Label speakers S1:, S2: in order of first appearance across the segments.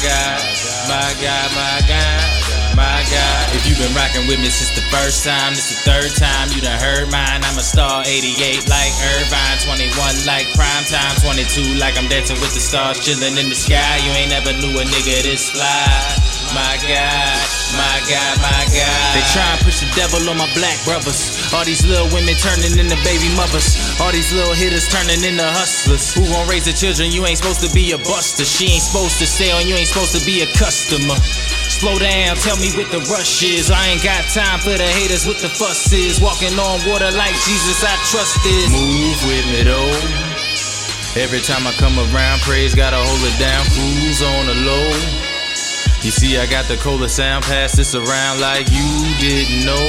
S1: God, my God, my God, my God. If you've been rocking with me since the first time, this the third time you done heard mine. I'm a star 88 like Irvin, 21 like prime time, 22 like I'm dancing with the stars, chilling in the sky. You ain't never knew a nigga this fly. My God, my God, my God. They try and push the devil on my black brothers. All these little women turning into baby mothers. All these little hitters turning into hustlers. Who gon' raise the children? You ain't supposed to be a buster. She ain't supposed to stay on. You ain't supposed to be a customer. Slow down, tell me what the rush is. I ain't got time for the haters with the fusses. Walking on water like Jesus, I trust this. Move with me though. Every time I come around, praise gotta hold it down. Cruise on the low. You see, I got the cola sound, pass this around like you didn't know.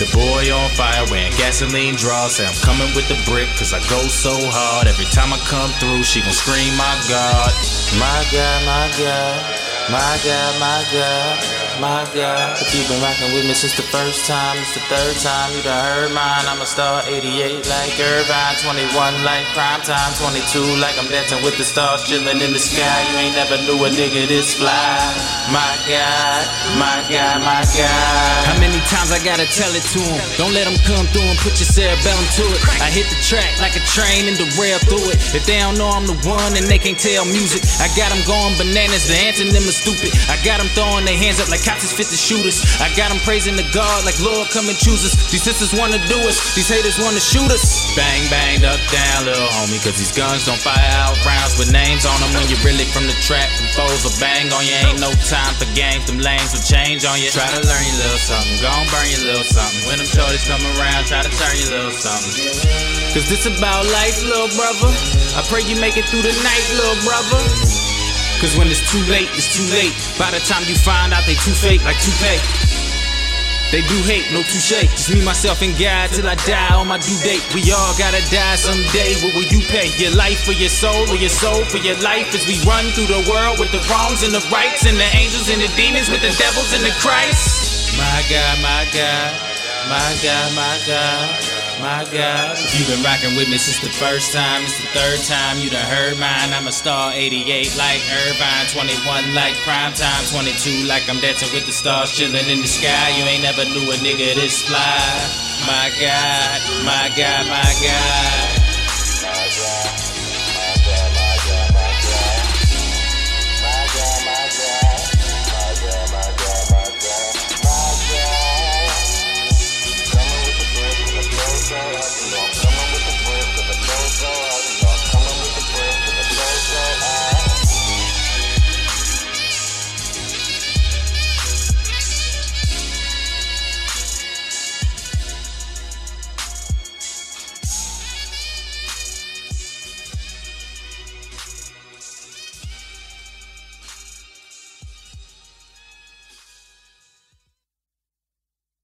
S1: The boy on fire wearing gasoline draws. Say I'm coming with the brick, cause I go so hard. Every time I come through, she gon' scream, My God, my God, my God, my God, my God, my God. If you been rocking with me since the first time, it's the third time you done heard mine. I'm a star 88 like Irvin, 21 like prime time, 22 like I'm dancing with the stars, chilling in the sky. You ain't never knew a nigga this fly. My God, my God, my God. How many times I gotta tell it to 'em? Don't let let 'em come through and put your cerebellum to it. I hit the track like a train and derail through it. If they don't know I'm the one and they can't tell music, I got 'em going bananas. The answer them is stupid. I got 'em throwing their hands up like cops is fit to shoot us. I got 'em praising the God like Lord, come and choose us. These sisters wanna do us, these haters wanna shoot us. Bang, bang, up, down, little homie, cause these guns don't fire out rounds with names on them. When you're really from the trap, them foes will bang on you. Ain't no time for games, them lanes will change on you. Try to learn your little something, gon' burn your little something. When them shorties come around, try to turn your little something. Cause this about life, little brother. I pray you make it through the night, little brother. Cause when it's too late, it's too late. By the time you find out they too fake, like toupee. They do hate, no touche. Just me, myself, and God till I die on my due date. We all gotta die someday. What will you pay? Your life for your soul, or your soul for your life? As we run through the world with the wrongs and the rights, and the angels and the demons, with the devils and the Christ. My God, my God, my God, my God. My God, if you been rocking with me since the first time, it's the third time you done heard mine. I'm a star 88 like Irvin, 21 like prime time, 22 like I'm dancing with the stars, chilling in the sky. You ain't never knew a nigga this fly. My God, my God, my God.